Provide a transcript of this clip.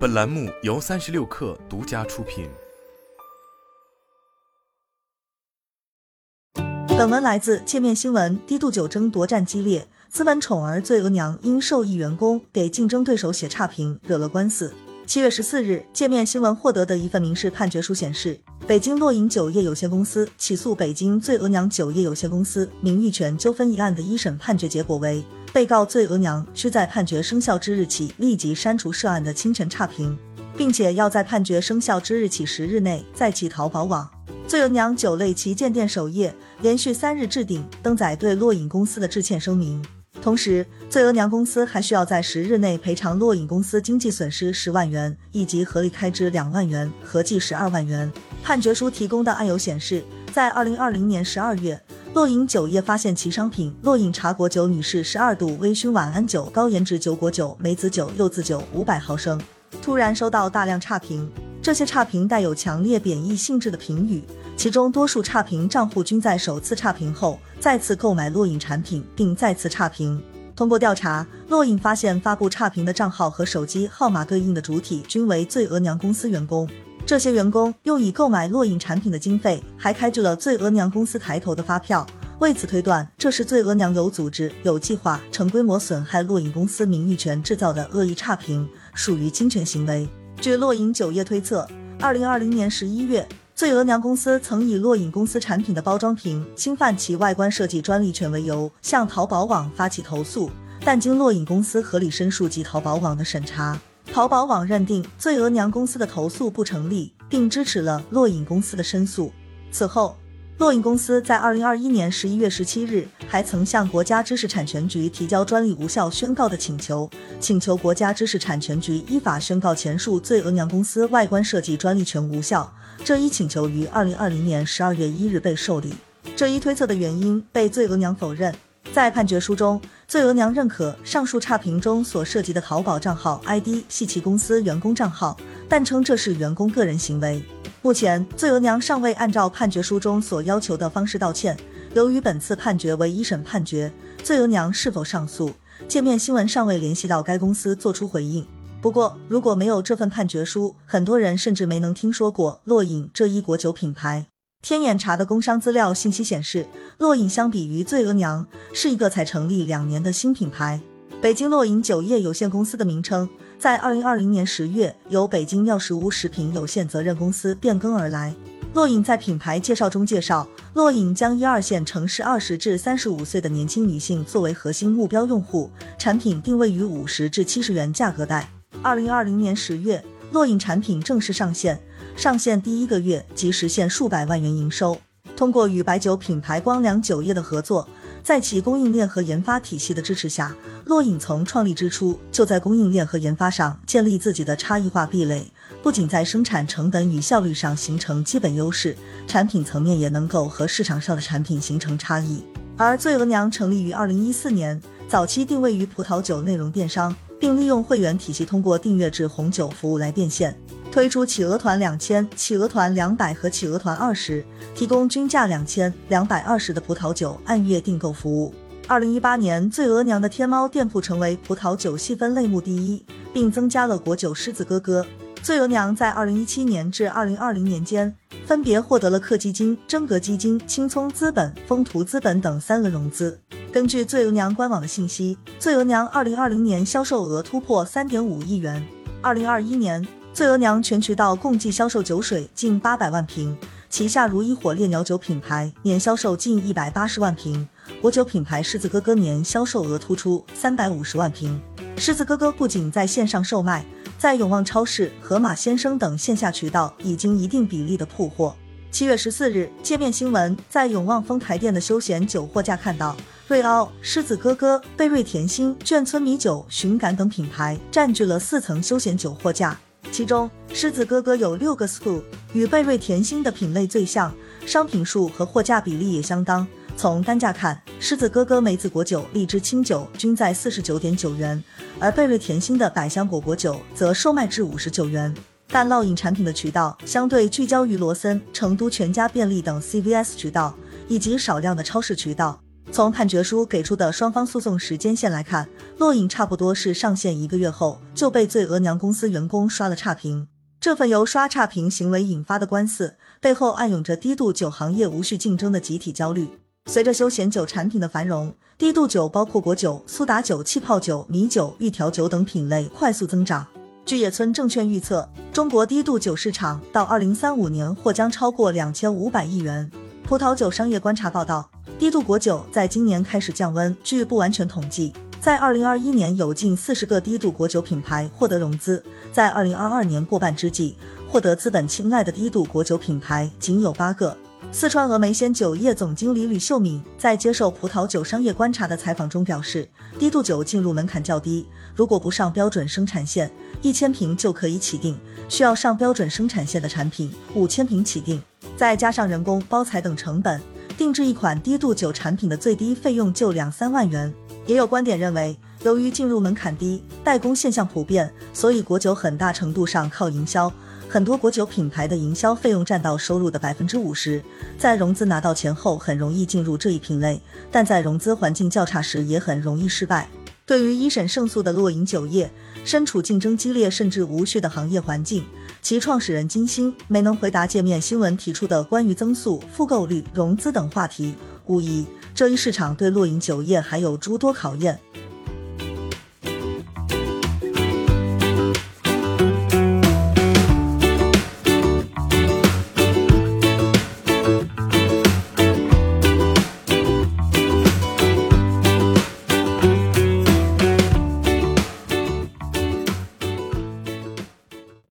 本栏目由三十六氪独家出品。本文来自界面新闻。低度酒争夺战激烈，资本宠儿醉额娘因受益员工给竞争对手写差评，惹了官司。七月十四日，界面新闻获得的一份民事判决书显示，北京洛饮酒业有限公司起诉北京醉额娘酒业有限公司名誉权纠纷一案的一审判决结果为。被告醉额娘需在判决生效之日起立即删除涉案的侵权差评，并且要在判决生效之日起十日内在其淘宝网醉额娘酒类旗舰店首页连续三日置顶登载对洛饮公司的致歉声明。同时，醉额娘公司还需要在十日内赔偿洛饮公司经济损失十万元以及合理开支两万元，合计十二万元。判决书提供的案由显示，在二零二零年十二月。洛饮酒业发现其商品洛饮茶果酒女士十二度微醺晚安酒高颜值酒果酒梅子酒柚子酒五百毫升，突然收到大量差评，这些差评带有强烈贬义性质的评语，其中多数差评账户均在首次差评后再次购买洛饮产品并再次差评。通过调查，洛饮发现发布差评的账号和手机号码对应的主体均为醉额娘公司员工。这些员工用以购买洛影产品的经费，还开具了醉额娘公司抬头的发票。为此推断，这是醉额娘有组织、有计划、成规模损害洛影公司名誉权制造的恶意差评，属于侵权行为。据洛影酒业推测，二零二零年十一月，醉额娘公司曾以洛影公司产品的包装瓶侵犯其外观设计专利权为由，向淘宝网发起投诉，但经洛影公司合理申诉及淘宝网的审查。淘宝网认定醉额娘公司的投诉不成立，并支持了洛影公司的申诉。此后，洛影公司在二零二一年十一月十七日还曾向国家知识产权局提交专利无效宣告的请求，请求国家知识产权局依法宣告前述醉额娘公司外观设计专利权无效。这一请求于二零二零年十二月一日被受理。这一推测的原因被醉额娘否认。在判决书中，醉额娘认可上述差评中所涉及的淘宝账号 ID 系其公司员工账号，但称这是员工个人行为。目前，醉额娘尚未按照判决书中所要求的方式道歉。由于本次判决为一审判决，醉额娘是否上诉，界面新闻尚未联系到该公司做出回应。不过，如果没有这份判决书，很多人甚至没能听说过洛饮这一国酒品牌。天眼查的工商资料信息显示，洛饮相比于醉额娘是一个才成立两年的新品牌。北京洛饮酒业有限公司的名称在二零二零年十月由北京妙食屋食品有限责任公司变更而来。洛饮在品牌介绍中介绍，洛饮将一二线城市二十至三十五岁的年轻女性作为核心目标用户，产品定位于五十至七十元价格带。二零二零年十月，洛饮产品正式上线。上线第一个月即实现数百万元营收。通过与白酒品牌光良酒业的合作，在其供应链和研发体系的支持下，洛影从创立之初就在供应链和研发上建立自己的差异化壁垒，不仅在生产成本与效率上形成基本优势，产品层面也能够和市场上的产品形成差异。而醉额娘成立于二零一四年，早期定位于葡萄酒内容电商，并利用会员体系通过订阅制红酒服务来变现。推出企鹅团两千、企鹅团两百和企鹅团二十，提供均价两千、两百二十的葡萄酒按月订购服务。二零一八年，醉额娘的天猫店铺成为葡萄酒细分类目第一，并增加了果酒狮子哥哥。醉额娘在二零一七年至二零二零年间，分别获得了克基金、真格基金、青葱资本、风图资本等三轮融资。根据醉额娘官网的信息，醉额娘二零二零年销售额突破三点五亿元。二零二一年。醉额娘全渠道共计销售酒水近八百万瓶，旗下如一火烈鸟酒品牌年销售近一百八十万瓶，国酒品牌狮子哥哥年销售额突出三百五十万瓶。狮子哥哥不仅在线上售卖，在永旺超市、盒马鲜生等线下渠道已经一定比例的铺货。七月十四日，界面新闻在永旺丰台店的休闲酒货架看到，瑞奥、狮子哥哥、贝瑞甜心、眷村米酒、寻感等品牌占据了四层休闲酒货架。其中，狮子哥哥有六个 school，与贝瑞甜心的品类最像，商品数和货架比例也相当。从单价看，狮子哥哥梅子果酒、荔枝清酒均在四十九点九元，而贝瑞甜心的百香果果酒则售卖至五十九元。但烙饮产品的渠道相对聚焦于罗森、成都全家便利等 CVS 渠道，以及少量的超市渠道。从判决书给出的双方诉讼时间线来看，洛影差不多是上线一个月后就被醉额娘公司员工刷了差评。这份由刷差评行为引发的官司背后暗涌着低度酒行业无序竞争的集体焦虑。随着休闲酒产品的繁荣，低度酒包括果酒、苏打酒、气泡酒、米酒、预调酒等品类快速增长。据野村证券预测，中国低度酒市场到二零三五年或将超过两千五百亿元。葡萄酒商业观察报道，低度果酒在今年开始降温。据不完全统计，在二零二一年有近四十个低度果酒品牌获得融资，在二零二二年过半之际，获得资本青睐的低度果酒品牌仅有八个。四川峨眉鲜酒业总经理吕秀敏在接受葡萄酒商业观察的采访中表示，低度酒进入门槛较低，如果不上标准生产线，一千瓶就可以起订；需要上标准生产线的产品，五千瓶起订。再加上人工、包材等成本，定制一款低度酒产品的最低费用就两三万元。也有观点认为，由于进入门槛低，代工现象普遍，所以果酒很大程度上靠营销。很多果酒品牌的营销费用占到收入的百分之五十，在融资拿到钱后很容易进入这一品类，但在融资环境较差时也很容易失败。对于一审胜诉的洛饮酒业，身处竞争激烈甚至无序的行业环境，其创始人金星没能回答界面新闻提出的关于增速、复购率、融资等话题，无疑这一市场对落影酒业还有诸多考验。